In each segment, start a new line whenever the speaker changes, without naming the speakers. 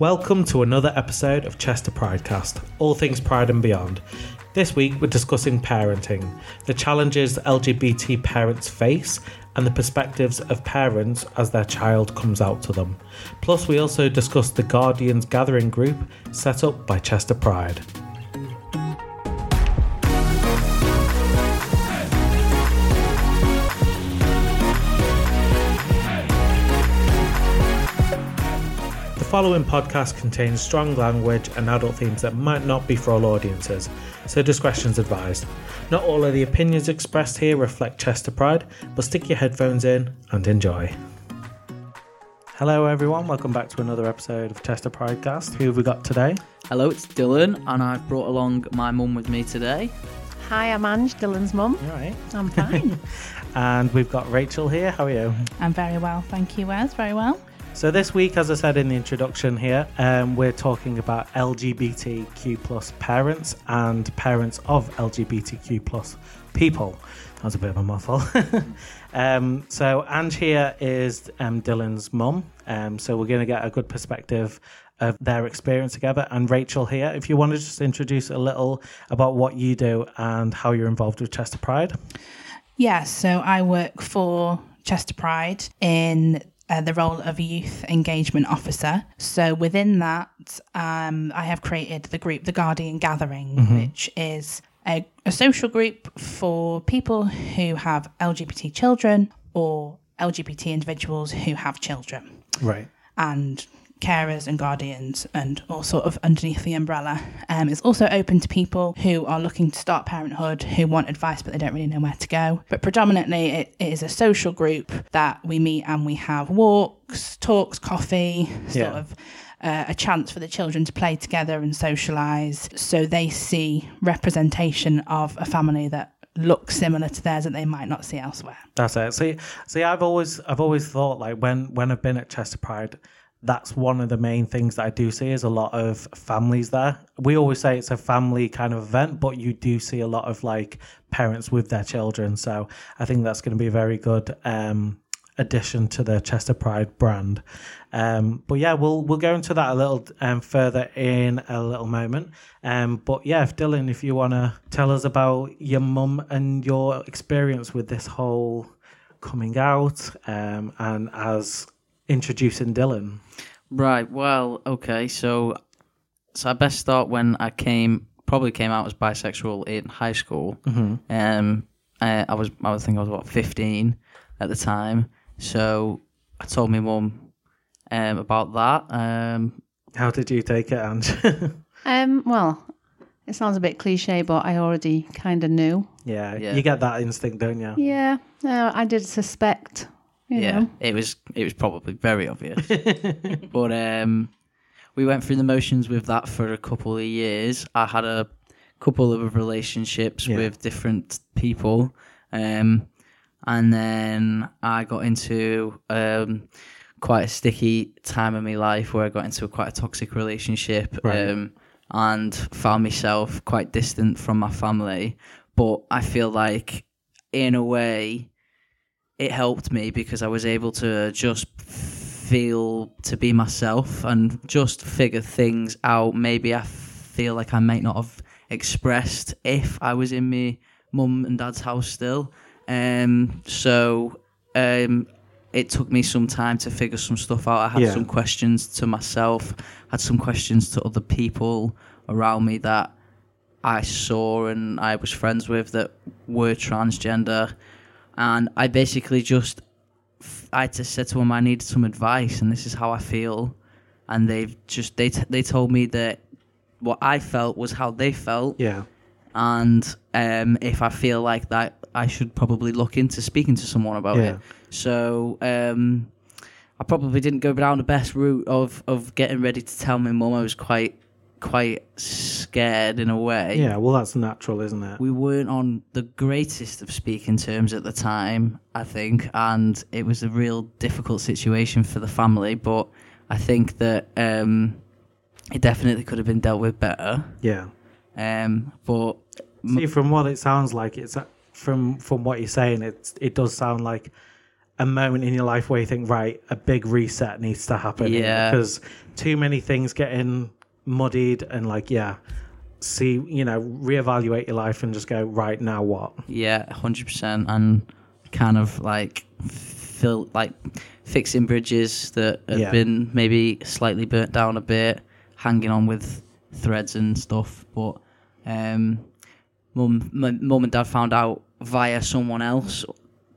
Welcome to another episode of Chester Pridecast, all things pride and beyond. This week we're discussing parenting, the challenges LGBT parents face, and the perspectives of parents as their child comes out to them. Plus, we also discuss the Guardians Gathering group set up by Chester Pride. Following podcast contains strong language and adult themes that might not be for all audiences, so discretion is advised. Not all of the opinions expressed here reflect Chester Pride, but stick your headphones in and enjoy. Hello, everyone. Welcome back to another episode of Chester Pridecast. Who have we got today?
Hello, it's Dylan, and I've brought along my mum with me today.
Hi, I'm Ange, Dylan's mum.
All right.
I'm fine.
And we've got Rachel here. How are you?
I'm very well, thank you, Wes. Very well.
So this week, as I said in the introduction here, um, we're talking about LGBTQ plus parents and parents of LGBTQ plus people. That was a bit of a mouthful. um, so Ange here is um, Dylan's mum. Um, so we're going to get a good perspective of their experience together. And Rachel here, if you want to just introduce a little about what you do and how you're involved with Chester Pride.
Yeah, so I work for Chester Pride in uh, the role of youth engagement officer. So within that, um, I have created the group, the Guardian Gathering, which is a, a social group for people who have LGBT children or LGBT individuals who have children.
Right.
and carers and guardians and all sort of underneath the umbrella. Um, it's also open to people who are looking to start parenthood, who want advice but they don't really know where to go. But predominantly, it, it is a social group that we meet and we have walks, talks, coffee, sort
Yeah.
of. Uh, a chance for the children to play together and socialise so they see representation of a family that looks similar to theirs that they might not see elsewhere.
That's it. See, see, I've always, I've always thought like when, when I've been at Chester Pride, that's one of the main things that I do see is a lot of families there. We always say it's a family kind of event, but you do see a lot of like parents with their children. So I think that's going to be a very good um, addition to the Chester Pride brand. Um, but yeah, we'll we'll go into that a little um, further in a little moment. Um, but yeah, if Dylan, if you want to tell us about your mum and your experience with this whole coming out um, and as introducing Dylan.
Right, well, okay, so so I best start when I came, probably came out as bisexual in high school.
Mm-hmm.
Um, I, I was, I was think I was what fifteen at the time. So I told my mum um, about that. Um,
How did you take it, Ange?
um, well, it sounds a bit cliche, but I already kind of knew.
yeah,
Yeah.
you get that instinct, don't you?
Yeah, no, I did suspect.
Yeah,
know.
it was, it was probably very obvious. but um, we went through the motions with that for a couple of years. I had a couple of relationships
Yeah.
with different people, um, and then I got into um, quite a sticky time in my life where I got into a quite a toxic relationship,
Right.
um, and found myself quite distant from my family. But I feel like, in a way, it helped me because I was able to just feel to be myself and just figure things out. Maybe I feel like I might not have expressed if I was in my mum and dad's house still. Um, so um, it took me some time to figure some stuff out. I had
Yeah.
some questions to myself, had some questions to other people around me that I saw and I was friends with that were transgender, and I basically just I just said to them I needed some advice, and this is how I feel, and they've just they t- they told me that what I felt was how they felt,
Yeah.
and um, if I feel like that, I should probably look into speaking to someone about
Yeah.
it. So um, I probably didn't go down the best route of of getting ready to tell my mum. I was quite quite scared in a way.
Yeah, well, that's natural, isn't it?
We weren't on the greatest of speaking terms at the time, I think, and it was a real difficult situation for the family. But I think that um, it definitely could have been dealt with better.
Yeah.
Um, but
See, from what it sounds like, it's from from what you're saying, it it does sound like a moment in your life where you think, right, a big reset needs to happen.
Yeah.
Because too many things getting muddied and like, yeah, see, you know, reevaluate your life and just go, right, now what?
Yeah, hundred percent, and kind of like fill like fixing bridges that have
Yeah.
been maybe slightly burnt down a bit, hanging on with threads and stuff. But um, mum, mum and dad found out via someone else.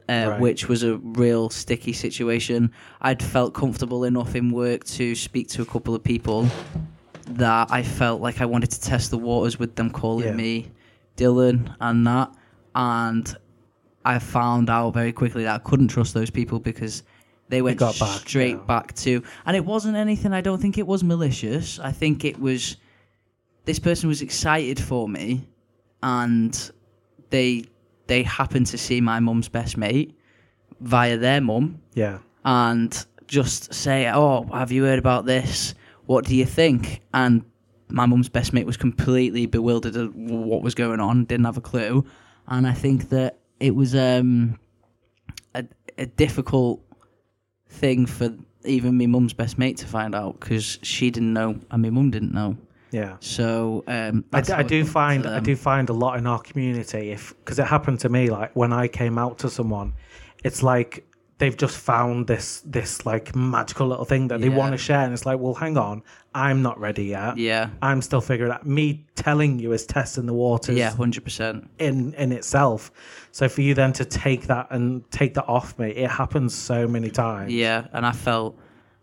Uh,
Right.
Which was a real sticky situation. I'd felt comfortable enough in work to speak to a couple of people that I felt like I wanted to test the waters with them calling
Yeah.
me Dylan and that. And I found out very quickly that I couldn't trust those people because they went
back,
straight
yeah.
back to. And it wasn't anything, I don't think it was malicious. I think it was this person was excited for me and they they happened to see my mum's best mate via their mum
Yeah.
and just say, "Oh, have you heard about this? What do you think?" And my mum's best mate was completely bewildered at what was going on, didn't have a clue, and I think that it was um, a a difficult thing for even my mum's best mate to find out because she didn't know and my mum didn't know.
Yeah.
So um,
I, d- I do find I do find a lot in our community if because it happened to me like when I came out to someone, it's like they've just found this this like magical little thing that they
Yeah.
want to share and it's like well hang on I'm not ready yet
Yeah,
I'm still figuring out me telling you is testing the waters
yeah, hundred percent.
in in itself so for you then to take that and take that off me it happens so many times
Yeah, and I felt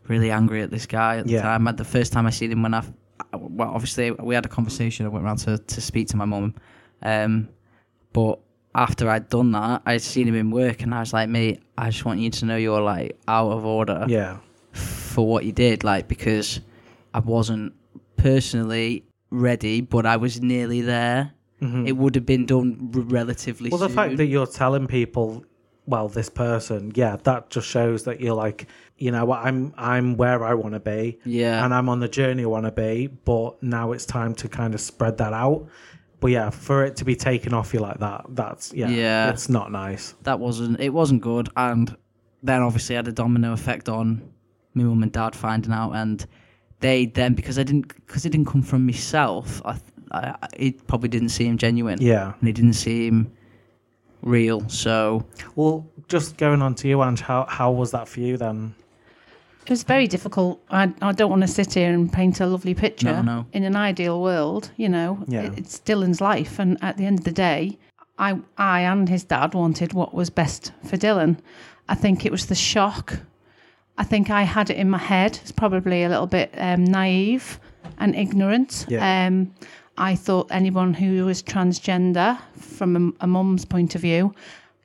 really angry at this guy at the
Yeah.
time. At the first time I seen him, when I, well, obviously we had a conversation. I went around to, to speak to my mum, um, but after I'd done that, I'd seen him in work, and I was like, mate, I just want you to know you're like out of order
yeah
for what you did, like because I wasn't personally ready, but I was nearly there. It would have been done r- relatively.
Mm-hmm. Well, the fact that you're telling people, well, this person, yeah, that just shows that you're like, you know, what I'm I'm where I want to be,
yeah,
and I'm on the journey I want to be, but now it's time to kind of spread that out. But yeah, for it to be taken off you like that, that's yeah,
Yeah.
it's not nice.
that wasn't it wasn't good and then obviously had a domino effect on my mum and dad finding out and they then because I didn't because it didn't come from myself I, I it probably didn't seem genuine
Yeah.
and it didn't seem real so
Well, just going on to you, Ange, how how was that for you then?
It was very difficult. I, I don't want to sit here and paint a lovely picture.
No, no.
In an ideal world, you know,
Yeah.
it- it's Dylan's life, and at the end of the day, I I and his dad wanted what was best for Dylan. I think it was the shock. I think I had it in my head. It's probably a little bit um, naive and ignorant.
Yeah.
Um, I thought anyone who was transgender, from a, a mum's point of view,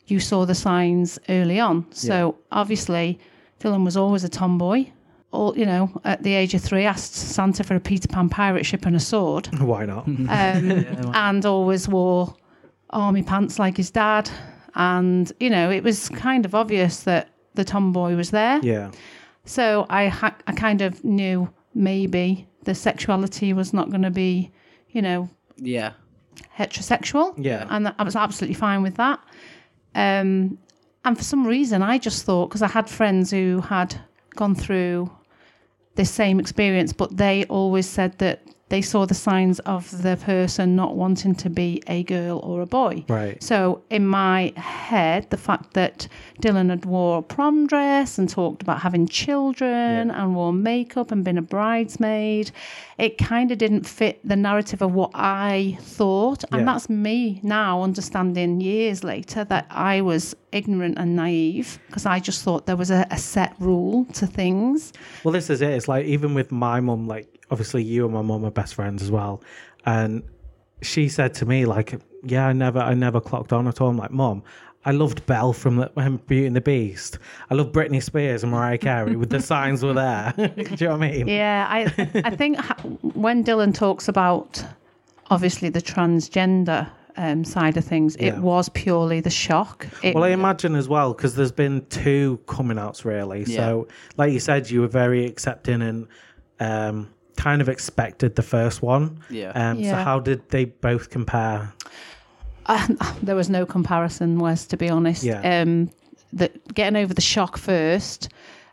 you saw the signs early on. So obviously, Dylan was always a tomboy. All you know, at the age of three, asked Santa for a Peter Pan pirate ship and a sword,
Why not?
um, and always wore army pants like his dad. And you know, it was kind of obvious that the tomboy was there.
yeah.
So I ha- I kind of knew maybe the sexuality was not going to be, you know,
yeah
heterosexual.
Yeah.
And I was absolutely fine with that. Um, and for some reason, I just thought, because I had friends who had gone through this same experience, but they always said that they saw the signs of the person not wanting to be a girl or a boy.
Right.
So in my head, the fact that Dylan had wore a prom dress and talked about having children
Yeah.
and wore makeup and been a bridesmaid, it kind of didn't fit the narrative of what I thought. And
Yeah.
that's me now understanding years later that I was ignorant and naive because I just thought there was a, a set rule to things.
Well, this is it. It's like even with my mum, like obviously you and my mum are best friends as well, and she said to me like, "Yeah, I never, I never clocked on at all." I'm like, "Mum, I loved Belle from the, Beauty and the Beast. I love Britney Spears and Mariah Carey. with the signs were there. Do you know what I mean?
Yeah, I I think ha- when Dylan talks about obviously the transgender um, side of things, it was purely the shock. It,
Well, I imagine as well because there's been two coming outs really. So, like you said, you were very accepting and um, kind of expected the first one.
Yeah.
Um, So, how did they both compare?
there was no comparison, Wes, to be honest.
Yeah.
Um, that getting over the shock first.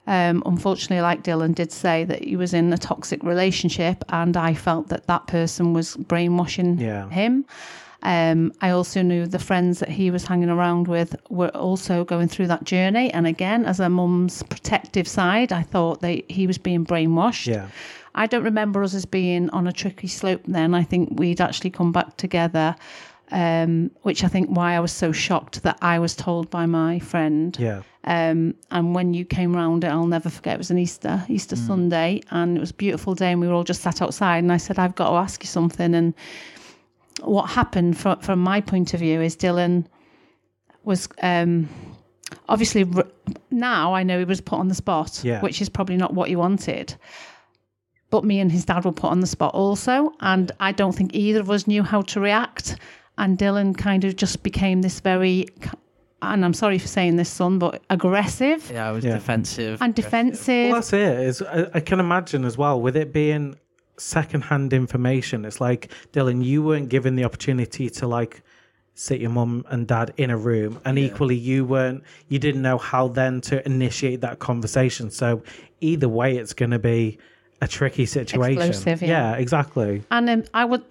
Um, unfortunately, like Dylan did say, that he was in a toxic relationship, and I felt that that person was brainwashing
Yeah.
him. Um, I also knew the friends that he was hanging around with were also going through that journey. And again, as a mum's protective side, I thought that he was being brainwashed.
Yeah.
I don't remember us as being on a tricky slope then. I think we'd actually come back together, um, which I think why I was so shocked that I was told by my friend.
Yeah.
Um, and when you came round it, I'll never forget. It was an Easter, Easter Sunday, and it was a beautiful day, and we were all just sat outside. And I said, "I've got to ask you something." And what happened from from my point of view is Dylan was um, obviously now I know he was put on the spot,
Yeah.
which is probably not what he wanted. But me and his dad were put on the spot also, and I don't think either of us knew how to react. And Dylan kind of just became this very, and I'm sorry for saying this, son, but aggressive
Yeah, I was
Yeah.
defensive.
and defensive.
Well, that's it. Is I, I can imagine as well with it being secondhand information. It's like Dylan, you weren't given the opportunity to like sit your mum and dad in a room, and equally you weren't. You didn't know how then to initiate that conversation. So either way, it's going to be a tricky situation.
Explosive, yeah.
exactly.
And um, I would,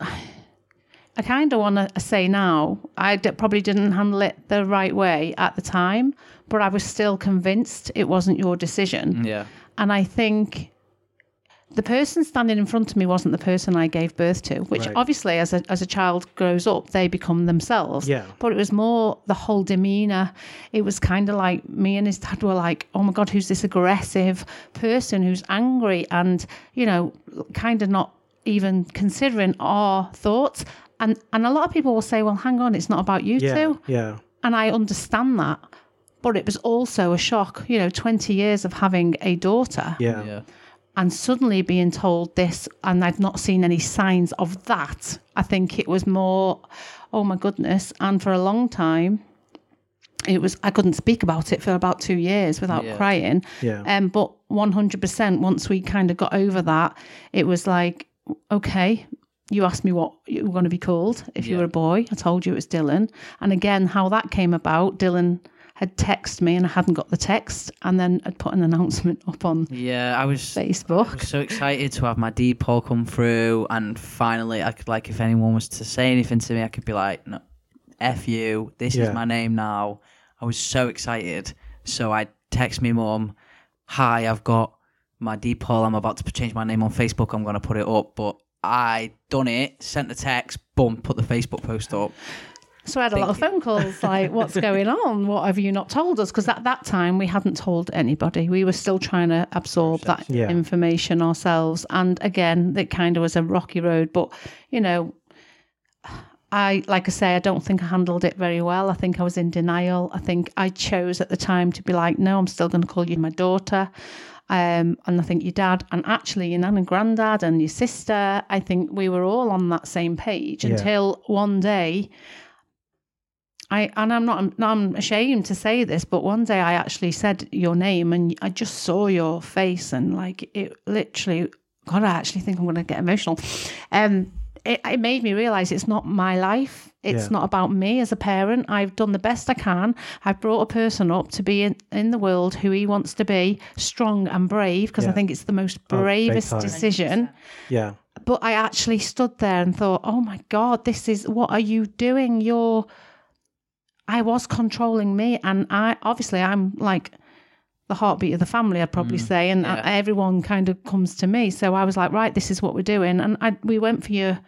I kind of want to say now, I d- probably didn't handle it the right way at the time, but I was still convinced it wasn't your decision.
Yeah.
And I think the person standing in front of me wasn't the person I gave birth to, which
Right.
obviously, as a, as a child grows up, they become themselves.
Yeah.
But it was more the whole demeanor. It was kind of like me and his dad were like, oh my God, who's this aggressive person who's angry and, you know, kind of not even considering our thoughts. And, and a lot of people will say, well, hang on, it's not about you
Yeah,
two.
yeah,
And I understand that. But it was also a shock, you know, 20 years of having a daughter
yeah,
Yeah.
And suddenly being told this, and I've not seen any signs of that. I think it was more, oh my goodness. And for a long time, it was, I couldn't speak about it for about two years without
Yeah.
crying.
yeah,
Um, but 100%, once we kind of got over that, it was like, okay, you asked me what you were going to be called if you were a boy. I told you it was Dylan. And again, how that came about, Dylan had texted me and I hadn't got the text, and then I'd put an announcement up on
Yeah, I was
Facebook.
I was so excited to have my deed poll come through, and finally, I could like if anyone was to say anything to me, I could be like, "No, f you. This
Yeah.
is my name now." I was so excited, so I text me mum, "Hi, I've got my deed poll. I'm about to change my name on Facebook. I'm going to put it up, but I done it. Sent the text, boom, put the Facebook post up.
So I had a lot of phone calls like, what's going on? What have you not told us? Because at that time, we hadn't told anybody. We were still trying to absorb that
Yeah.
information ourselves. And again, it kind of was a rocky road. But, you know, I, like I say, I don't think I handled it very well. I think I was in denial. I think I chose at the time to be like, no, I'm still going to call you my daughter. Um, and I think your dad, and actually your nan and granddad, and your sister, I think we were all on that same page
Yeah.
until one day I and I'm not I'm ashamed to say this, but one day I actually said your name and I just saw your face and like it literally God, I actually think I'm gonna get emotional. Um it, it made me realize it's not my life. It's
Yeah.
not about me as a parent. I've done the best I can. I've brought a person up to be in, in the world who he wants to be, strong and brave, because I think it's the most
Oh,
bravest
time.
decision
yeah,
but I actually stood there and thought, oh my God, this is what are you doing? You're, I was controlling me. And I, obviously, I'm like the heartbeat of the family, I'd probably say. And
yeah.
uh, everyone kind of comes to me. So I was like, right, this is what we're doing. And I, we went for your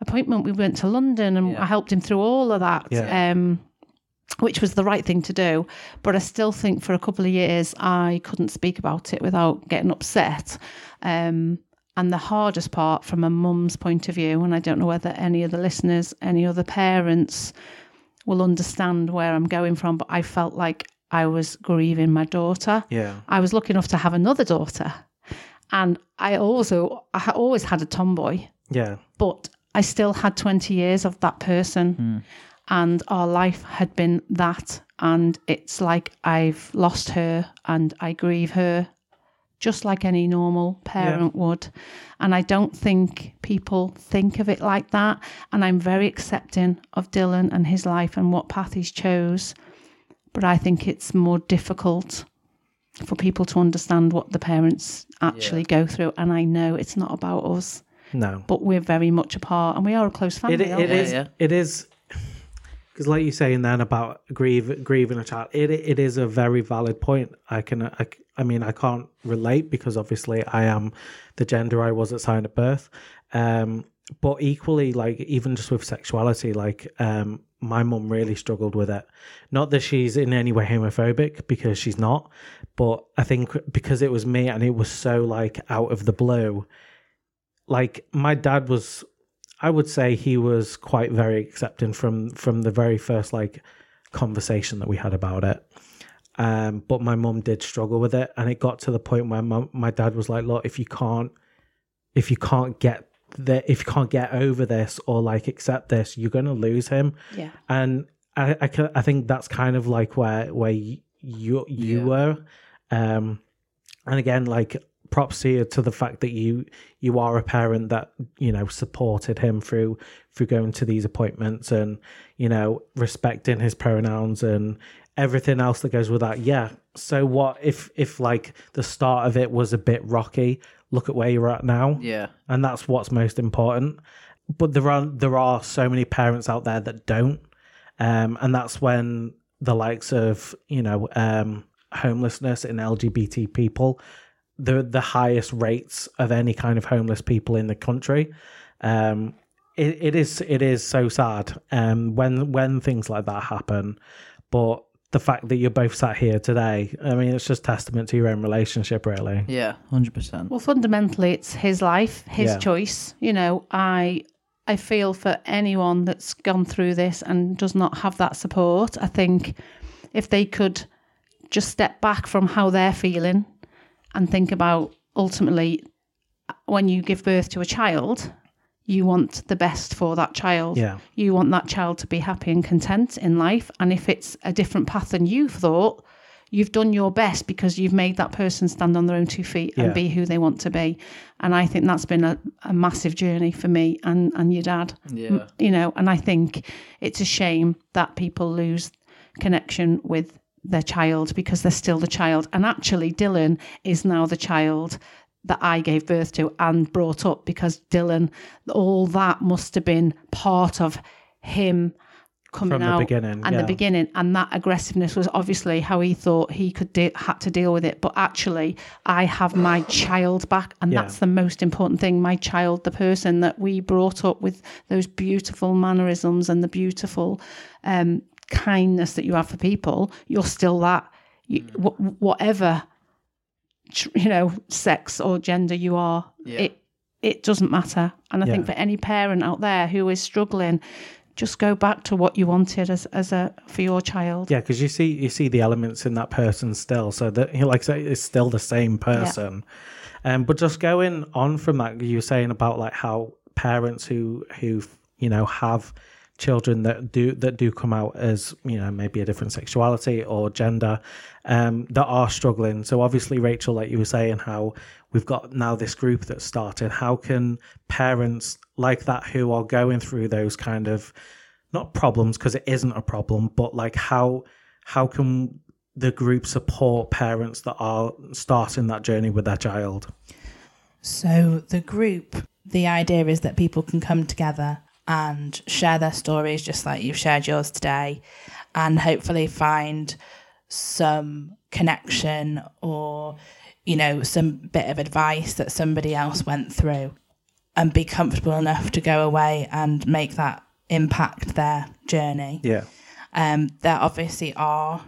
appointment. We went to London and
Yeah.
I helped him through all of that.
Yeah.
Um, which was the right thing to do. But I still think for a couple of years I couldn't speak about it without getting upset. Um, and the hardest part from a mum's point of view, and I don't know whether any of the listeners, any other parents will understand where I'm going from, but I felt like I was grieving my daughter.
yeah,
I was lucky enough to have another daughter. And I also, I always had a tomboy
yeah,
but I still had 20 years of that person. Hmm. And our life had been that. And it's like I've lost her and I grieve her just like any normal parent would. And I don't think people think of it like that. And I'm very accepting of Dylan and his life and what path he's chose. but I think it's more difficult for people to understand what the parents actually go through. And I know it's not about us,
No.
but we're very much apart and we are a close family.
It,
aren't
it
we?
is.
Yeah, yeah.
It is. Because, like you're saying then about grieve, grieving a child, it it is a very valid point. I can, I, I mean, I can't relate because obviously I am the gender I was at sign of birth. Um, but equally, like even just with sexuality, like um, my mum really struggled with it. Not that she's in any way homophobic because she's not, but I think because it was me and it was so like out of the blue. Like my dad was I would say he was quite very accepting from from the very first like conversation that we had about it. Um, but my mum did struggle with it, and it got to the point where my, my dad was like, "Look, if you can't, if you can't get that, if you can't get over this or like accept this, you're gonna lose him."
Yeah.
And I I, I think that's kind of like where where you you, you
Yeah.
were, um, and again, like props here to the fact that you you are a parent that you know supported him through through going to these appointments and you know respecting his pronouns and everything else that goes with that. Yeah. So what if if like the start of it was a bit rocky look at where you're at now.
Yeah.
and that's what's most important. But there are there are so many parents out there that don't. Um and that's when the likes of you know um homelessness and lgbt people the the highest rates of any kind of homeless people in the country um it, it is it is so sad um when when things like that happen but the fact that you're both sat here today i mean it's just testament to your own relationship really
Yeah. Hundred percent.
Well, fundamentally, it's his life, his
Yeah.
choice. You know, I I feel for anyone that's gone through this and does not have that support. I think if they could just step back from how they're feeling and think about ultimately when you give birth to a child, you want the best for that child.
yeah
You want that child to be happy and content in life. And if it's a different path than you thought, you've done your best because you've made that person stand on their own two feet and
Yeah.
be who they want to be. And I think that's been a, a massive journey for me and, and your dad.
Yeah.
You know, and I think it's a shame that people lose connection with their child because they're still the child. And actually, Dylan is now the child that I gave birth to and brought up because Dylan, all that must have been part of him coming
From the
out
beginning,
and
yeah.
the beginning and that aggressiveness was obviously how he thought he could de- had to deal with it but actually i have my child back and
Yeah.
that's the most important thing my child the person that we brought up with those beautiful mannerisms and the beautiful um, kindness that you have for people you're still that you,
Mm.
wh- whatever you know sex or gender you are
Yeah.
it it doesn't matter and i think for any parent out there who is struggling just go back to what you wanted as, as a for your child
Yeah, because you see you see the elements in that person still, so that like I say, it's still the same person. Um, but just going on from that, you were saying about like how parents who who you know have children that do that do come out as you know maybe a different sexuality or gender um, that are struggling. So obviously, Rachel, like you were saying, how we've got now this group that's started. How can parents like that who are going through those kind of not problems because it isn't a problem, but like how how can the group support parents that are starting that journey with their child?
So the group, the idea is that people can come together and share their stories just like you've shared yours today and hopefully find some connection or you know some bit of advice that somebody else went through and be comfortable enough to go away and make that impact their journey.
Yeah.
Um, there obviously are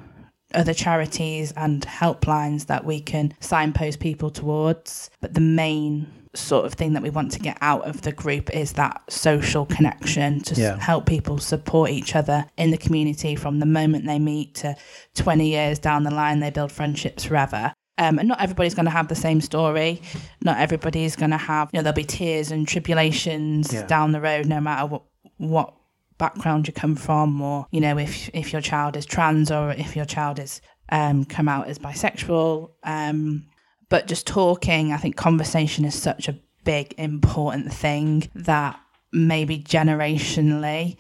other charities and helplines that we can signpost people towards, but the main sort of thing that we want to get out of the group is that social connection to s-
Yeah.
help people support each other in the community from the moment they meet to 20 years down the line, they build friendships forever. Um, and not everybody's going to have the same story. Not everybody's going to have, you know, there'll be tears and tribulations
Yeah.
down the road, no matter what, what background you come from, or you know, if if your child is trans or if your child is um, come out as bisexual. Um, but just talking, I think conversation is such a big important thing that maybe generationally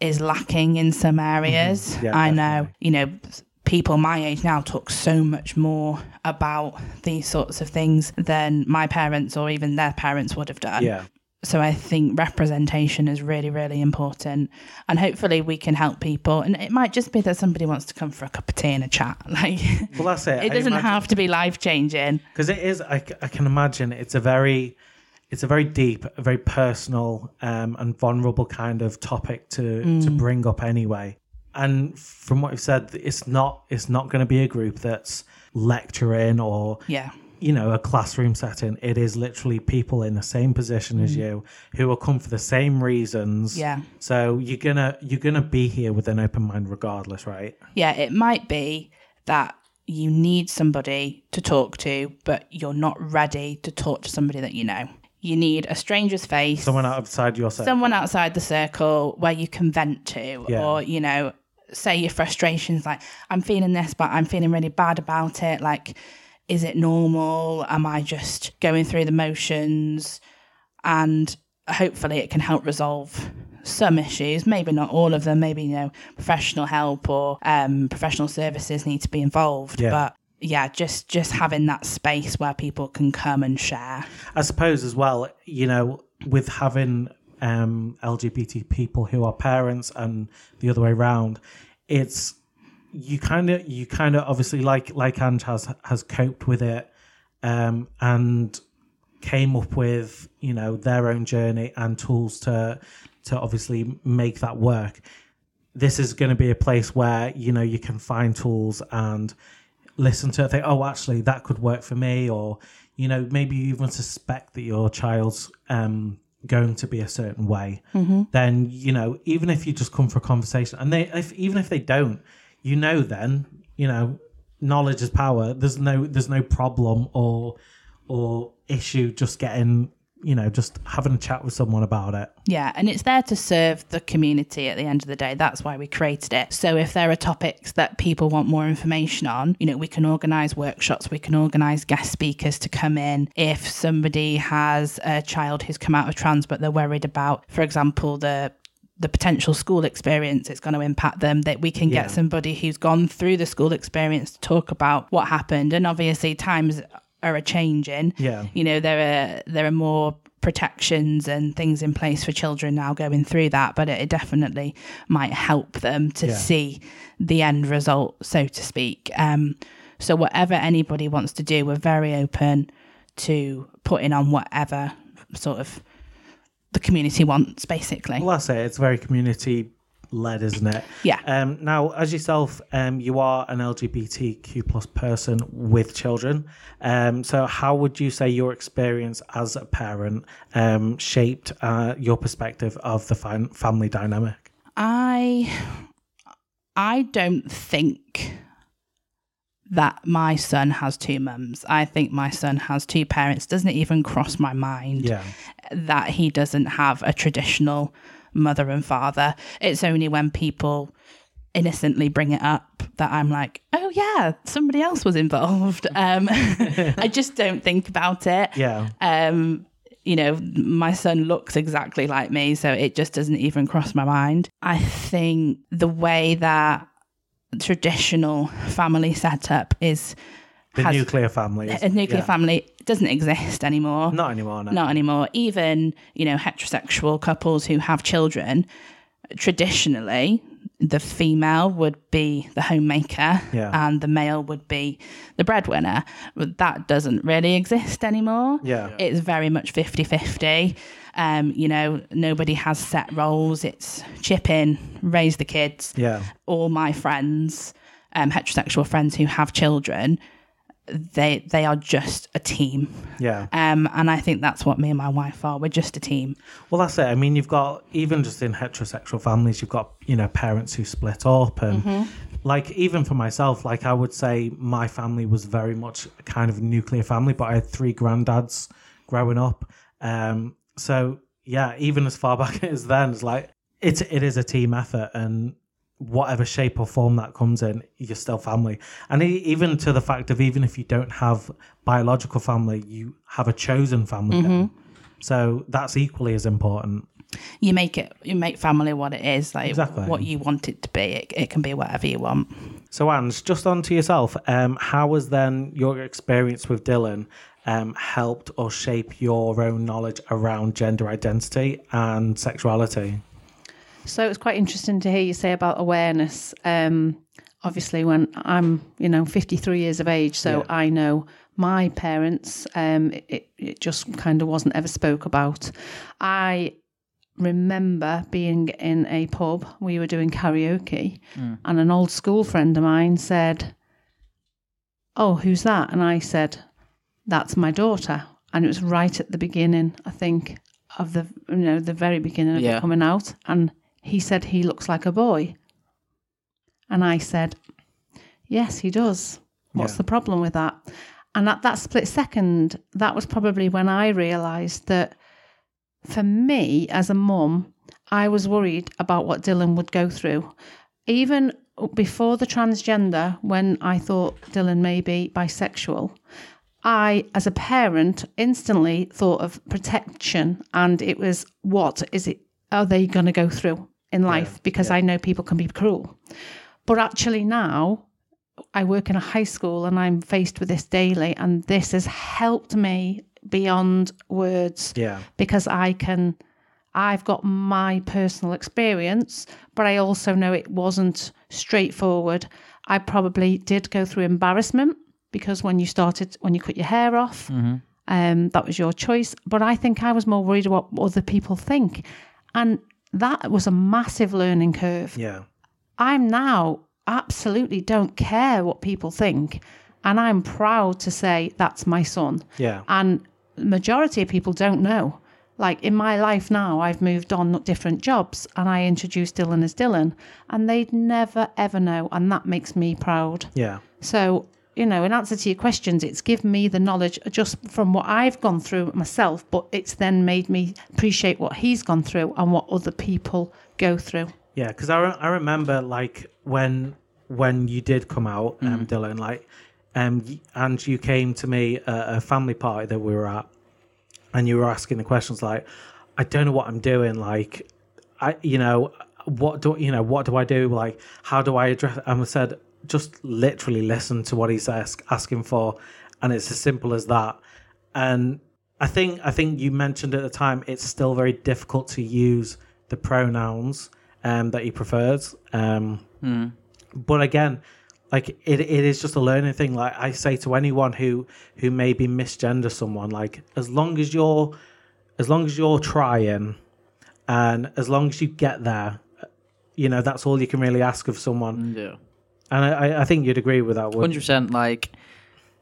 is lacking in some areas. Mm-hmm.
Yeah,
I
definitely.
know, you know, people my age now talk so much more about these sorts of things than my parents or even their parents would have done.
Yeah.
So I think representation is really, really important. And hopefully we can help people. And it might just be that somebody wants to come for a cup of tea and a chat. Like
Well, that's it.
it doesn't have to be life changing.
because it is, I can imagine it's a very, it's a very deep, a very personal, um, and vulnerable kind of topic to to
Mm.
bring up anyway. And from what you've said, it's not it's not going to be a group that's lecturing or
Yeah.
You know a classroom setting. It is literally people in the same position as you who will come for the same reasons.
Mm. Yeah.
So you're gonna you're gonna be here with an open mind regardless, right?
Yeah, it might be that you need somebody to talk to, but you're not ready to talk to somebody that you know. You need a stranger's face,
Someone outside your circle.
someone outside the circle where you can vent to,
Yeah.
or, you know, say your frustrations like, I'm feeling this, but I'm feeling really bad about it. Like, is it normal? Am I just going through the motions? And hopefully it can help resolve some issues, maybe not all of them. Maybe, you know, professional help or um, professional services need to be involved.
Yeah.
But yeah, just just having that space where people can come and share.
I suppose as well, you know, with having um, LGBT people who are parents and the other way around, it's you kind of you kind of obviously like like Ange has has coped with it um, and came up with you know their own journey and tools to to obviously make that work. This is going to be a place where you know you can find tools and listen to it, think, oh, actually, that could work for me, or you know, maybe you even suspect that your child's um, going to be a certain way. Then you know, even if you just come for a conversation, and they, if even if they don't, you know, then you know, knowledge is power. There's no, there's no problem or or issue just getting, you know, just having a chat with someone about it.
Yeah, and it's there to serve the community at the end of the day. That's why we created it. So if there are topics that people want more information on, you know, we can organise workshops, we can organise guest speakers to come in. If somebody has a child who's come out of trans but they're worried about, for example, the the potential school experience it's going to impact them that we can
Yeah.
get somebody who's gone through the school experience to talk about what happened and obviously times are a changing
Yeah.
you know there are there are more protections and things in place for children now going through that but it, it definitely might help them to
Yeah.
see the end result so to speak um so whatever anybody wants to do we're very open to putting on whatever sort of the community wants basically
Well, that's it. It's very community led, isn't it?
Yeah.
Um, now, as yourself, um, you are an LGBTQ plus person with children. Um, so, how would you say your experience as a parent um, shaped uh, your perspective of the fin- family dynamic?
I I don't think that my son has two mums. I think my son has two parents. Doesn't even cross my mind
Yeah.
that he doesn't have a traditional mother and father. It's only when people innocently bring it up that I'm like, oh yeah, somebody else was involved. Um, I just don't think about it.
Yeah.
Um, you know, my son looks exactly like me, so it just doesn't even cross my mind. I think the way that traditional family setup is
The
has-
nuclear family.
a nuclear
yeah.
family doesn't exist anymore.
Not anymore. No.
Not anymore. Even, you know, heterosexual couples who have children, traditionally, the female would be the homemaker
Yeah.
and the male would be the breadwinner. But that doesn't really exist anymore.
Yeah.
It's very much 50 50. Um, you know, nobody has set roles. It's chip in, raise the kids
Yeah.
all my friends, um, heterosexual friends who have children, they they are just a team.
Yeah.
Um, and I think that's what me and my wife are. We're just a team.
Well, that's it. I mean, you've got even just in heterosexual families, you've got you know parents who split up, and
Mm-hmm.
like even for myself, like I would say my family was very much a kind of nuclear family, but I had three granddads growing up. Um, so yeah, even as far back as then, it's like it's it is a team effort, and whatever shape or form that comes in, you're still family. And even to the fact of even if you don't have biological family, you have a chosen family. then. So that's equally as important.
You make it, you make family what it is, like
Exactly.
what you want it to be. It, it can be whatever you want.
So, Ange, just on to yourself. Um, how was then your experience with Dylan um, helped or shape your own knowledge around gender identity and sexuality?
So it's quite interesting to hear you say about awareness. Um, obviously, when I'm, you know, 53 years of age, so
Yeah.
I know my parents, um, it, it, it just kind of wasn't ever spoke about. I remember being in a pub, we were doing karaoke, and an old school friend of mine said, Oh, who's that? And I said, That's my daughter. And it was right at the beginning, I think, of the you know, the very beginning of
Yeah.
it coming out. And he said he looks like a boy. And I said, Yes, he does. What's
Yeah.
the problem with that? And at that split second, that was probably when I realised that for me as a mum, I was worried about what Dylan would go through. Even before the transgender, when I thought Dylan may be bisexual, I, as a parent, instantly thought of protection and it was what is it are they going to go through in life? Because I know people can be cruel. But actually, now I work in a high school and I'm faced with this daily, and this has helped me beyond words
Yeah.
because I can, I've got my personal experience, but I also know it wasn't straightforward. I probably did go through embarrassment because when you started, when you cut your hair off, um, that was your choice. But I think I was more worried about what other people think. And that was a massive learning curve.
Yeah.
I'm now absolutely don't care what people think. And I'm proud to say that's my son.
Yeah.
And the majority of people don't know. Like in my life now, I've moved on different jobs and I introduced Dylan as Dylan, and they'd never ever know. And that makes me proud.
Yeah.
So, you know, in answer to your questions, it's given me the knowledge just from what I've gone through myself, but it's then made me appreciate what he's gone through and what other people go through.
Yeah, because I, re- I remember like when when you did come out, um, Dylan, like, um, and you came to me at a family party that we were at, and you were asking the questions like, I don't know what I'm doing, like, I, you know, what do you know, what do I do, like, how do I address? And I said, just literally listen to what he's ask, asking for, and it's as simple as that. And I think I think you mentioned at the time it's still very difficult to use the pronouns um, that he prefers. Um, But again, like it, it is just a learning thing. Like I say to anyone who who maybe misgender someone, like as long as you're as long as you're trying, and as long as you get there, you know that's all you can really ask of someone.
Yeah.
And I, I think you'd agree with that.
Hundred percent. Like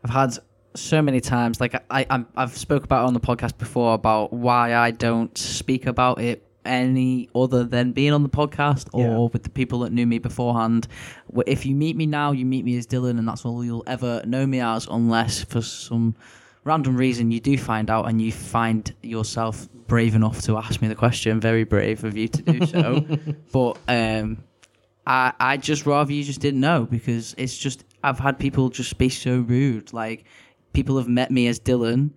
I've had so many times. Like I, I, I've spoke about it on the podcast before about why I don't speak about it any other than being on the podcast or
Yeah.
with the people that knew me beforehand. If you meet me now, you meet me as Dylan, and that's all you'll ever know me as, unless for some random reason you do find out and you find yourself brave enough to ask me the question. Very brave of you to do so. but um, I I just rather you just didn't know because it's just I've had people just be so rude. Like people have met me as Dylan,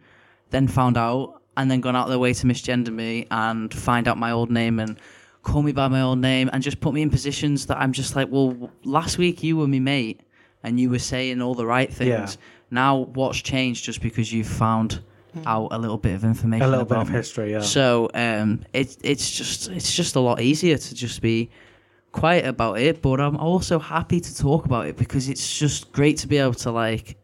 then found out and then gone out of their way to misgender me and find out my old name and call me by my old name and just put me in positions that I'm just like, well, last week you were my mate and you were saying all the right things.
Yeah.
Now what's changed just because you've found out a little bit of information
a little bit of
me?
history. Yeah.
So um, it, it's just it's just a lot easier to just be quiet about it, but I'm also happy to talk about it because it's just great to be able to like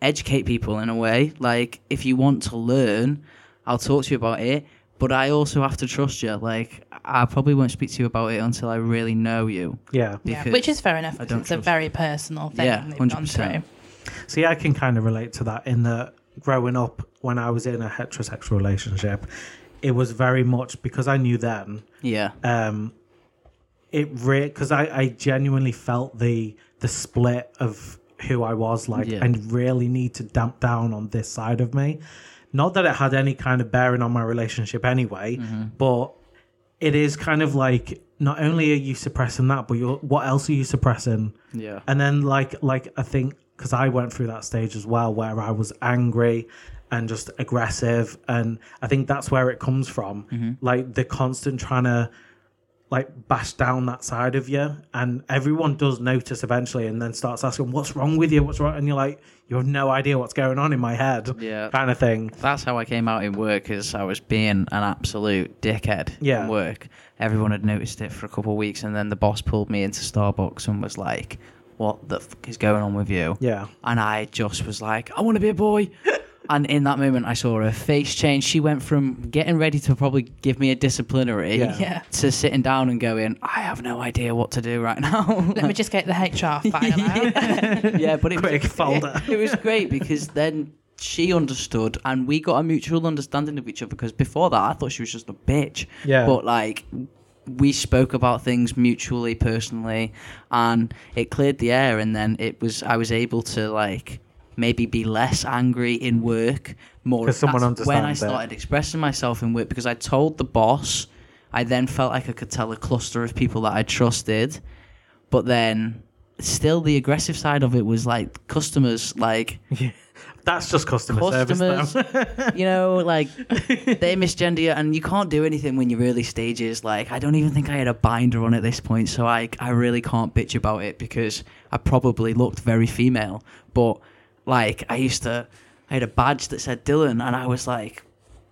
educate people in a way. Like if you want to learn, I'll talk to you about it, but I also have to trust you. Like I probably won't speak to you about it until I really know you.
yeah.
Yeah,
Because
which is fair enough.
I
'cause
don't
It's a very personal thing
Yeah,
they've gone
100%.
through.
See, I can kind of relate to that in that growing up when I was in a heterosexual relationship, it was very much because I knew then.
Yeah.
Um, it really because I, I genuinely felt the the split of who I was like,
Yeah.
and really need to damp down on this side of me. Not that it had any kind of bearing on my relationship anyway, mm-hmm. but it is kind of like not only are you suppressing that, but you're what else are you suppressing?
Yeah.
and then like like I think because I went through that stage as well where I was angry and just aggressive, and I think that's where it comes from, mm-hmm. like the constant trying to like bash down that side of you and everyone does notice eventually and then starts asking what's wrong with you what's wrong and you're like you have no idea what's going on in my head
Yeah.
kind of thing
That's how I came out in work, is I was being an absolute dickhead
Yeah.
in work. Everyone had noticed it for a couple of weeks, and then the boss pulled me into Starbucks and was like, "What the fuck is going on with you?"
yeah
And I just was like, "I want to be a boy." and in that moment, I saw her face change. She went from getting ready to probably give me a disciplinary
Yeah.
Yeah.
to sitting down and going, "I have no idea what to do right now."
Let me just get the HR file out.
yeah, but it was,
quick folder
it was great because then she understood and we got a mutual understanding of each other because before that I thought she was just a bitch.
Yeah.
But like we spoke about things mutually, personally, and it cleared the air and then it was I was able to like maybe be less angry in work more
'Cause someone
That's when I
understands it.
started expressing myself in work because I told the boss I then felt like I could tell a cluster of people that I trusted but then still the aggressive side of it was like customers like
that's just customer
customers
service
you know like they misgender you and you can't do anything when you're early stages. Like i don't even think i had a binder on at this point so i i really can't bitch about it because i probably looked very female. But like i used to i had a badge that said dylan and i was like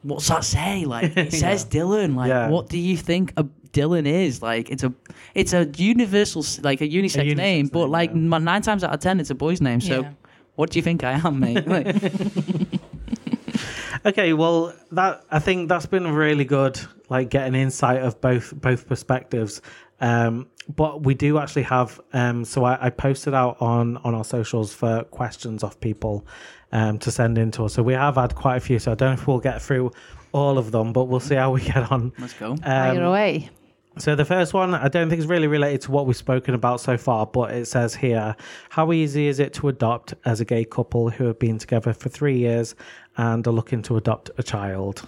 what's that say like it says dylan like
Yeah.
what do you think a Dylan is like it's a it's a universal s- like a unisex,
unisex
name, but
name,
like
yeah.
my- nine times out of ten it's a boy's name. So
Yeah.
what do you think I am, mate? Like,
Okay, well, that I think that's been really good, like getting insight of both both perspectives. Um, but we do actually have, um, so I, I posted out on on our socials for questions off people um, to send in to us. So we have had quite a few. So I don't know if we'll get through all of them, but we'll see how we get on.
let's go.
Fire
Um,
away.
so the first one, I don't think is really related to what we've spoken about so far, but it says here, how easy is it to adopt as a gay couple who have been together for three years and are looking to adopt a child?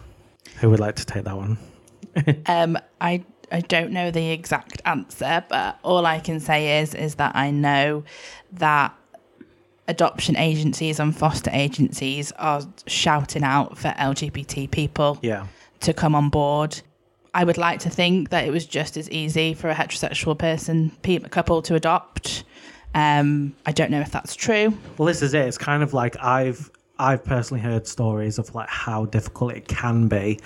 Who would like to take that one?
Um, I I don't know the exact answer, but all I can say is is that I know that adoption agencies and foster agencies are shouting out for LGBT people
Yeah.
to come on board. I would like to think that it was just as easy for a heterosexual person pe- couple to adopt. Um, I don't know if that's true.
Well, this is it. It's kind of like I've I've personally heard stories of like how difficult it can be,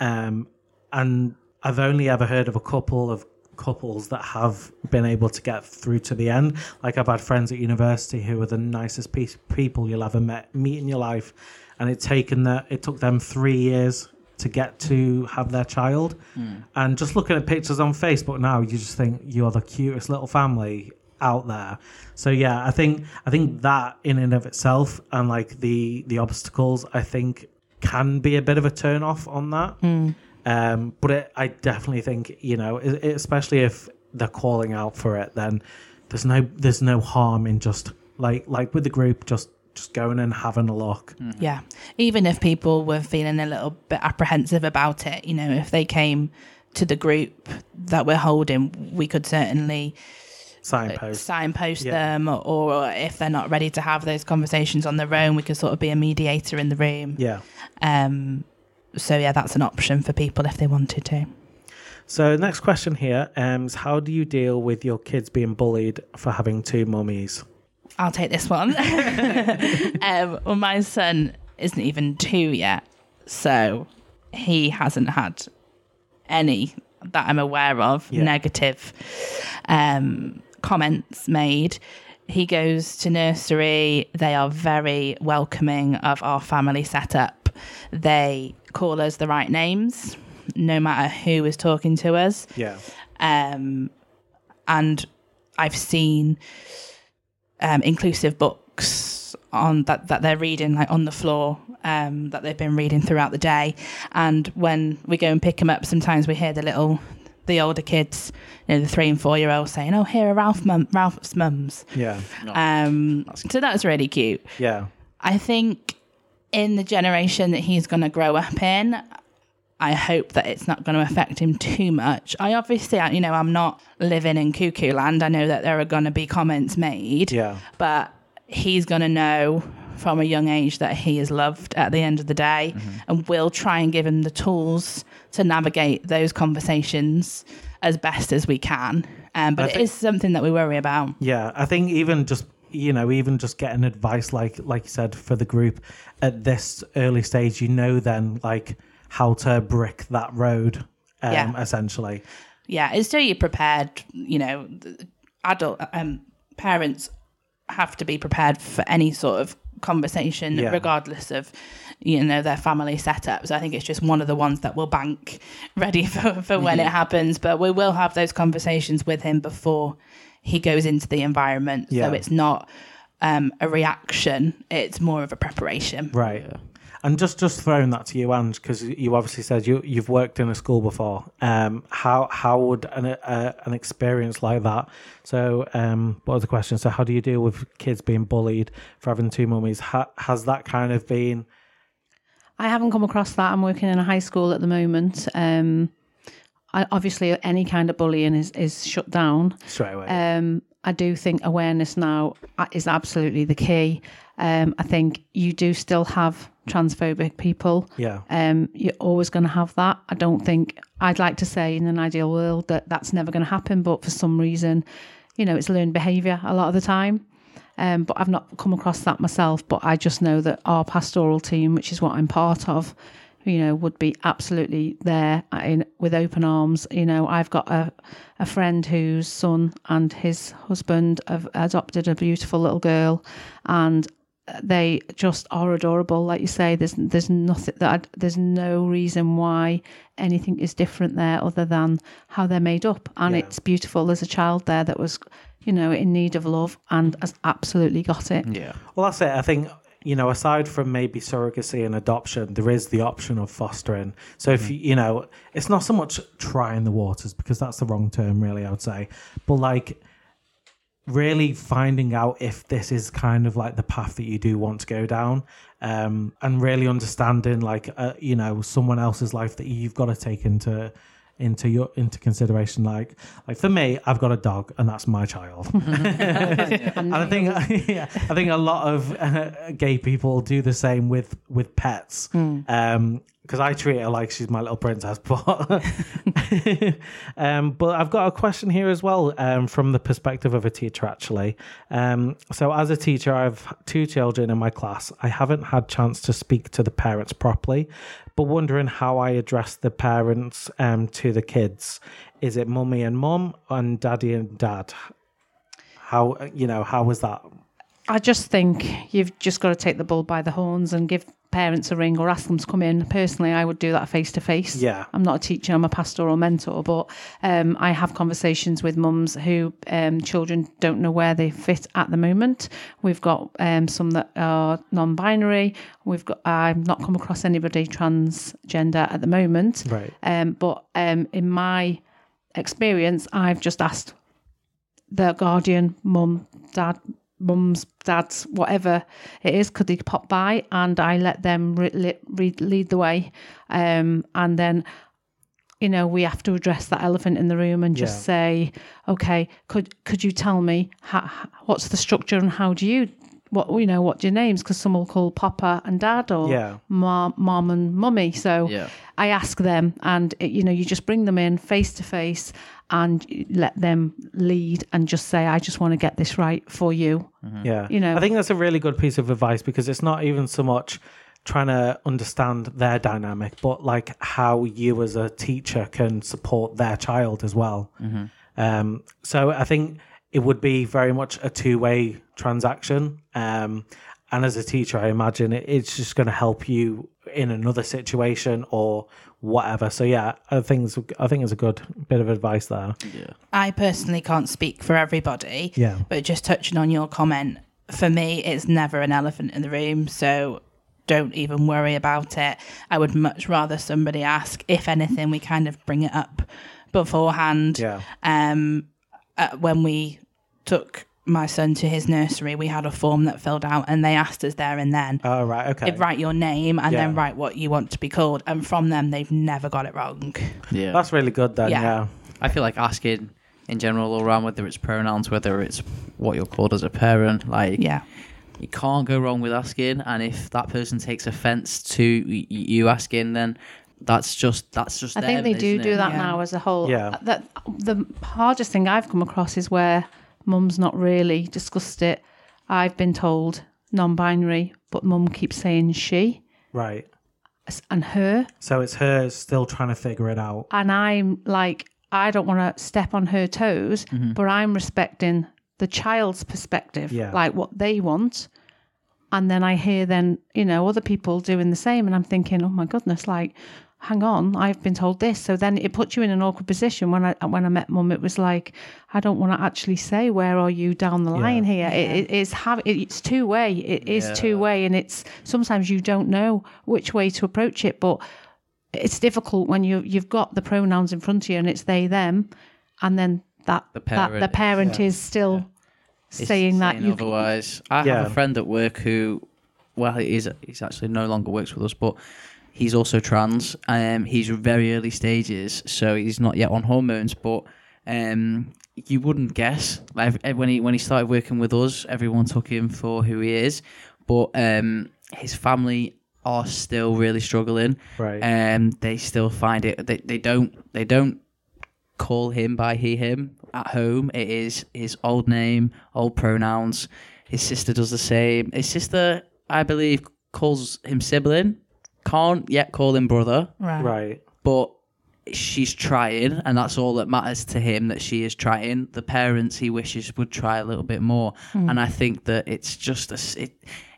um, and I've only ever heard of a couple of couples that have been able to get through to the end. Like I've had friends at university who are the nicest pe- people you'll ever met meet in your life, and it's taken that it took them three years to get to have their child. Hmm. And just looking at pictures on Facebook now, you just think you're the cutest little family out there. So yeah, I think I think that in and of itself and like the the obstacles, I think can be a bit of a turn off on that. Hmm. Um, but it, I definitely think you know, i- i- especially if they're calling out for it, then there's no there's no harm in just like like with the group just just going and having a look.
Yeah. Even if people were feeling a little bit apprehensive about it, you know, if they came to the group that we're holding, we could certainly
Signpost.
signpost
Yeah.
them, or, or if they're not ready to have those conversations on their own, we could sort of be a mediator in the room.
Yeah.
Um, so yeah, that's an option for people if they wanted to.
So next question here um, is how do you deal with your kids being bullied for having two mummies?
I'll take this one. um, well, my son isn't even two yet, so he hasn't had any that I'm aware of
Yeah.
negative um, comments made. He goes to nursery. They are very welcoming of our family setup. They call us the right names, no matter who is talking to us
Yeah.
um, and I've seen um, inclusive books on that that they're reading like on the floor um, that they've been reading throughout the day. And when we go and pick them up, sometimes we hear the little the older kids, you know, the three and four year olds saying, "Oh, here are Ralph mum, Ralph's mums."
Yeah.
Um, so that's really cute.
Yeah.
I think in the generation that he's going to grow up in, I hope that it's not going to affect him too much. I obviously, you know, I'm not living in cuckoo land. I know that there are going to be comments made,
Yeah.
but he's going to know from a young age that he is loved at the end of the day. And we'll try and give him the tools to navigate those conversations as best as we can. Um, but
I
it
think-
is something that we worry about.
Yeah, I think even just you know even just getting advice like like you said for the group at this early stage, you know then like how to brick that road. Um,
Yeah.
essentially.
yeah it's so you're prepared you know adult um parents have to be prepared for any sort of conversation
Yeah.
regardless of you know their family setups i think it's just one of the ones that will bank ready for, for when it happens but we will have those conversations with him before he goes into the environment
Yeah.
so it's not um, a reaction it's more of a preparation
Right. And just just throwing that to you, Ange, because you obviously said you you've worked in a school before. Um, how how would an uh, an experience like that? So, um, what was the question? So, how do you deal with kids being bullied for having two mummies? Ha- has that kind of been?
I haven't come across that. I'm working in a high school at the moment. Um, I, obviously, any kind of bullying is, is shut down.
Straight away.
Um, I do think awareness now uh, is absolutely the key. Um, I think you do still have transphobic people.
yeah.
Um, you're always going to have that. I don't think I'd like to say in an ideal world that that's never going to happen, but for some reason, you know, it's learned behaviour a lot of the time. Um, but I've not come across that myself. But I just know that our pastoral team, which is what I'm part of, you know, would be absolutely there uh, in with open arms. You know, I've got a a friend whose son and his husband have adopted a beautiful little girl, and uh, they just are adorable. Like you say, there's there's nothing that there's no reason why anything is different there other than how they're made up, and
Yeah.
it's beautiful. There's a child there that was, you know, in need of love and has absolutely got it.
Yeah.
Well, that's it. I think you know, aside from maybe surrogacy and adoption, there is the option of fostering. So if you, you know, it's not so much trying the waters because that's the wrong term, really. I would say, but like really finding out if this is kind of like the path that you do want to go down um and really understanding like uh, you know someone else's life that you've got to take into into your into consideration like like for me i've got a dog and that's my child and I think yeah, I think a lot of uh, gay people do the same with with pets. Um, because I treat her like she's my little princess, but um, but I've got a question here as well um, from the perspective of a teacher actually. Um, so as a teacher, I've two children in my class. I haven't had chance to speak to the parents properly, but wondering how I address the parents um, to the kids. Is it mummy and mum and daddy and dad? How you know how was that?
I just think you've just got to take the bull by the horns and give parents a ring or ask them to come in. Personally, I would do that face to face.
Yeah.
I'm not a teacher, I'm a pastoral mentor, but um, I have conversations with mums who um, children don't know where they fit at the moment. We've got um, some that are non binary. We've got, I've not come across anybody transgender at the moment.
Right.
Um, but um, in my experience, I've just asked the guardian, mum, dad, mums, dads, whatever it is, could they pop by? And I let them re- re- lead the way. Um, and then, you know, we have to address that elephant in the room and just
Yeah.
say, okay, could could you tell me how, what's the structure and how do you what you know what your names because some will call papa and dad or
Yeah.
mom, mom and mummy so
Yeah.
I ask them, and it, you know, you just bring them in face to face and let them lead, and just say, "I just want to get this right for you."
Yeah.
You know.
I think that's a really good piece of advice because it's not even so much trying to understand their dynamic, but like how you as a teacher can support their child as well. Um, so I think it would be very much a two way transaction. Um, and as a teacher, I imagine it, it's just going to help you in another situation or whatever. So yeah, I think it's, I think it's a good bit of advice there.
Yeah.
I personally can't speak for everybody.
Yeah.
But just touching on your comment, for me, it's never an elephant in the room. So don't even worry about it. I would much rather somebody ask. If anything, we kind of bring it up beforehand.
Yeah.
Um, uh, when we took my son to his nursery, we had a form that filled out, and they asked us there and then.
Oh, right. Okay.
Write your name and then write what you want to be called. And from them, they've never got it wrong.
Yeah.
That's really good then.
Yeah.
yeah.
I feel like asking in general all around whether it's pronouns, whether it's what you're called as a parent, like
Yeah.
you can't go wrong with asking. And if that person takes offence to y- y- you asking, then that's just that's just.
I think they do
isn't
do
it?
that
Yeah.
now as a whole.
Yeah.
That the hardest thing I've come across is where mum's not really discussed it. I've been told non-binary, but mum keeps saying she
Right.
and her,
So it's her still trying to figure it out.
and I'm like, I don't want to step on her toes,
Mm-hmm.
but I'm respecting the child's perspective,
Yeah.
like what they want. And then I hear then, you know, other people doing the same, and I'm thinking, oh my goodness, like, hang on, I've been told this. So then it puts you in an awkward position. When I when I met mum, it was like, I don't want to actually say where are you down the line here. It, it is have it's two way. It is two way, and it's sometimes you don't know which way to approach it, but it's difficult when you you've got the pronouns in front of you and it's they them, and then that
The parent,
that the
parent,
parent is still
It's
saying that
saying
you
otherwise. I
Yeah.
have a friend at work who, well, he's he's actually no longer works with us, but he's also trans. Um, he's very early stages, so he's not yet on hormones. But um, you wouldn't guess. Like when he when he started working with us, everyone took him for who he is. But um, his family are still really struggling.
Right.
Um, they still find it. They, they don't they don't call him by he him at home. It is his old name, old pronouns. His sister does the same. His sister, I believe, calls him sibling. Can't yet call him brother,
Right.
right.
but she's trying, and that's all that matters to him. That she is trying. The parents he wishes would try a little bit more, hmm. and I think that it's just a s- it.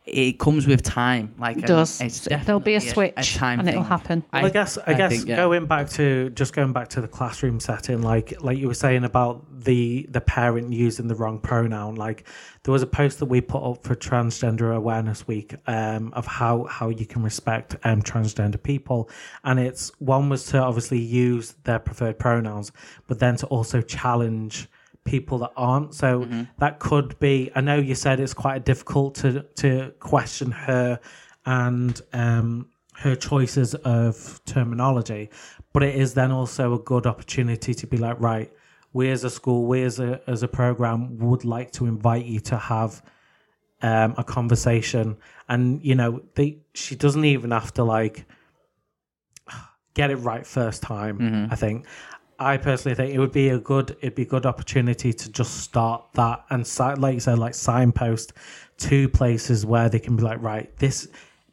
It comes with time. Like
It does.
It's
There'll be a
definitely
switch
time
and it'll
thing.
happen.
Well, I, guess I, guess
think, yeah.
going back to just going back to the classroom setting, like like you were saying about the the parent using the wrong pronoun. Like there was a post that we put up for Transgender Awareness Week um, of how how you can respect um, transgender people, and it's one was to obviously use their preferred pronouns, but then to also challenge people that aren't. So
Mm-hmm.
that could be. I know you said it's quite difficult to to question her and um, her choices of terminology, but it is then also a good opportunity to be like, right, we as a school, we as a as a program would like to invite you to have um, a conversation, and you know, they she doesn't even have to like get it right first time. I think. I personally think it would be a good it'd be a good opportunity to just start that and like you said like signpost to places where they can be like right this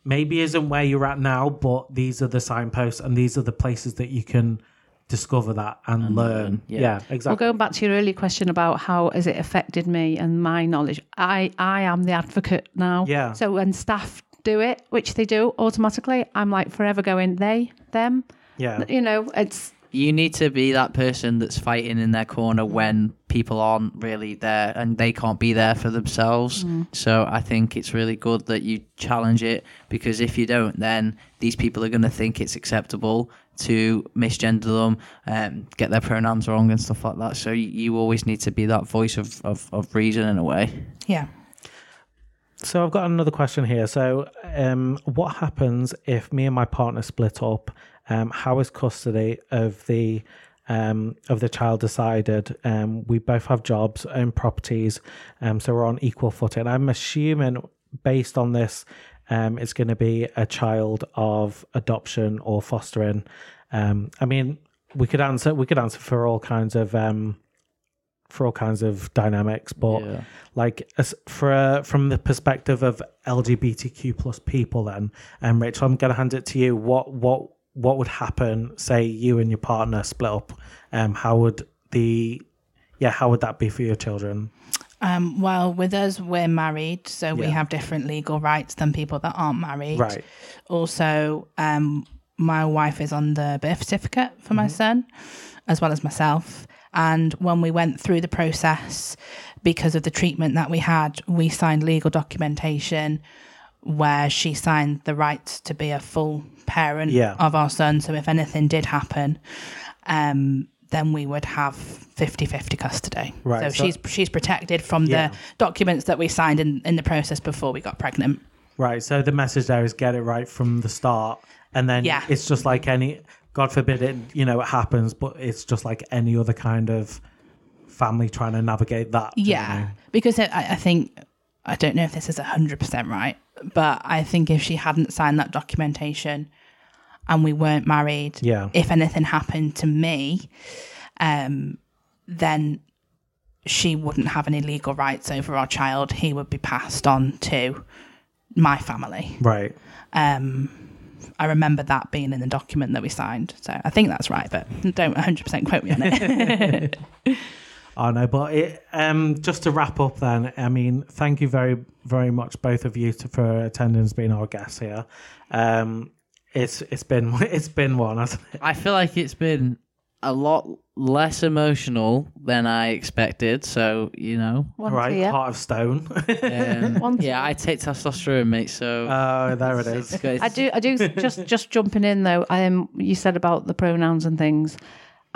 maybe isn't where you're at now but these are the signposts and these are the places that you can discover that and, learn
yeah.
yeah,
Well,
exactly
going back to your earlier question about how has it affected me and my knowledge, I I am the advocate now.
Yeah.
So when staff do it, which they do automatically, I'm like forever going they them.
yeah
You know, it's
You need to be that person that's fighting in their corner when people aren't really there and they can't be there for themselves. So I think it's really good that you challenge it because if you don't, then these people are going to think it's acceptable to misgender them, um, get their pronouns wrong and stuff like that. So you, you always need to be that voice of, of, of reason in a way.
Yeah.
So I've got another question here. So, um, what happens if me and my partner split up? Um, how is custody of the um, of the child decided? Um, we both have jobs, own properties, um, so we're on equal footing. I'm assuming, based on this, um, it's going to be a child of adoption or fostering. Um, I mean, we could answer we could answer for all kinds of um, for all kinds of dynamics, but
Yeah.
like as for uh, from the perspective of LGBTQ plus people, then, um, Rachel, I'm going to hand it to you. What what what would happen? Say you and your partner split up. Um, how would the yeah, how would that be for your children?
Um, well, with us, we're married, so we have different legal rights than people that aren't married.
Right.
Also, um, my wife is on the birth certificate for my son, as well as myself. And when we went through the process, because of the treatment that we had, we signed legal documentation where she signed the right to be a full parent
Yeah.
of our son. So if anything did happen, um, then we would have 50-50 custody.
Right,
So,
so-
she's she's protected from
Yeah.
the documents that we signed in, in the process before we got pregnant.
Right. So the message there is get it right from the start, and then
Yeah.
it's just like any. God forbid it, you know, it happens, but it's just like any other kind of family trying to navigate that. do you
Yeah,
know?
because it, I, I think I don't know if this is 100% right, but I think if she hadn't signed that documentation and we weren't married,
Yeah.
if anything happened to me, um, then she wouldn't have any legal rights over our child. He would be passed on to my family.
Right.
Um, I remember that being in the document that we signed. So I think that's right, but don't 100% quote me on it.
Oh know, but it, um, just to wrap up, then, I mean, thank you very, very much, both of you, to, for attending as being our guests here. Um, it's it's been it's been one, hasn't it?
I feel like it's been a lot less emotional than I expected. So you know,
One
right,
tear.
heart of stone.
um,
One
yeah, I take testosterone, mate. So
Oh, there it is.
it's good.
I do. I do. just just jumping in though. Um, you said about the pronouns and things.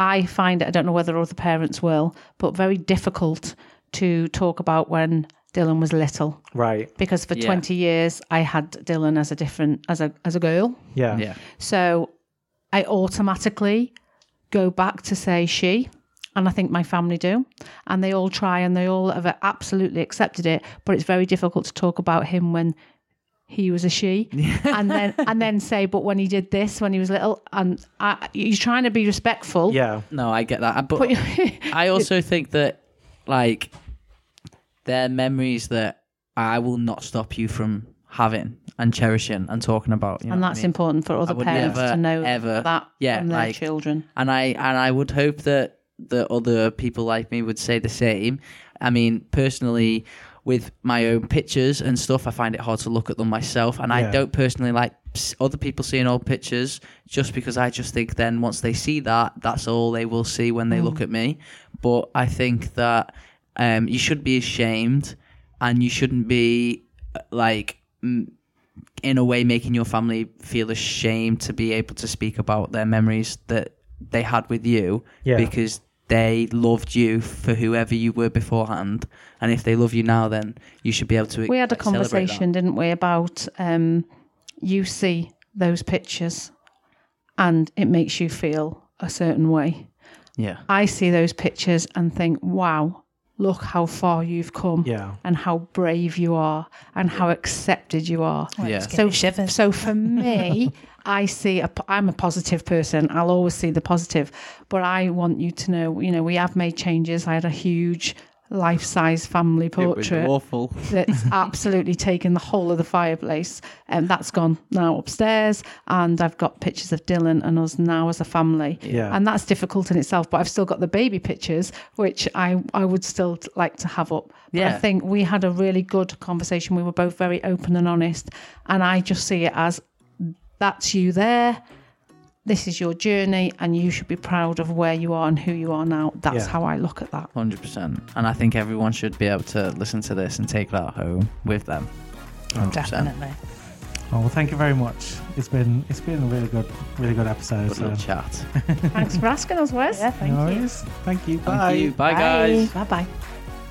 I find it. I don't know whether other parents will, but very difficult to talk about when Dylan was little
Right.
because for
Yeah.
twenty years I had Dylan as a different as a as a girl.
Yeah.
Yeah,
So I automatically go back to say she, and I think my family do, and they all try and they all have absolutely accepted it. But it's very difficult to talk about him when he was a she, and then and then say, but when he did this when he was little, and I, he's trying to be respectful.
Yeah.
no, I get that. But
But
I also think that like they're memories that I will not stop you from having and cherishing and talking about. You know
and
what I
that's
mean?
important for other parents
never,
to know
ever-
that
yeah,
from their
like-
children.
and I and I would hope that the other people like me would say the same. I mean, personally, with my own pictures and stuff, I find it hard to look at them myself, and
Yeah.
I don't personally like other people seeing old pictures just because I just think then once they see that, that's all they will see when they look at me. But I think that um, you should be ashamed, and you shouldn't be uh, like. m in a way making your family feel ashamed to be able to speak about their memories that they had with you
Yeah.
because they loved you for whoever you were beforehand. And if they love you now then you should be able to
We had a conversation, didn't we, about um, you see those pictures and it makes you feel a certain way.
yeah.
I see those pictures and think, wow, look how far you've come
Yeah.
and how brave you are and how accepted you are.
Oh, yeah.
So,
shivers.
so for me, I see, a, I'm a positive person. I'll always see the positive, but I want you to know, you know, we have made changes. I had a huge life size family portrait
awful
that's absolutely taken the whole of the fireplace. And that's gone now upstairs. And I've got pictures of Dylan and us now as a family.
Yeah.
And that's difficult in itself. But I've still got the baby pictures, which I, I would still like to have up. But I think we had a really good conversation. We were both very open and honest. And I just see it as that's you there. This is your journey, and you should be proud of where you are and who you are now. That's
Yeah.
how I look at that.
100% and I think everyone should be able to listen to this and take that home with them 100%.
Definitely.
Oh, well, thank you very much. It's been it's been a really good really good episode.
Good
So.
little chat
Thanks for asking us, Wes.
Yeah, thank
No
you.
Thank you. Bye.
thank you bye, guys
Bye bye.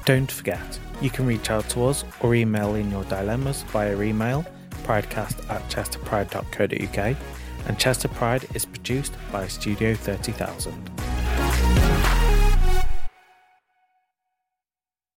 Don't forget, you can reach out to us or email in your dilemmas via email, pridecast at chesterpride.co.uk. And Chester Pride is produced by Studio 30000.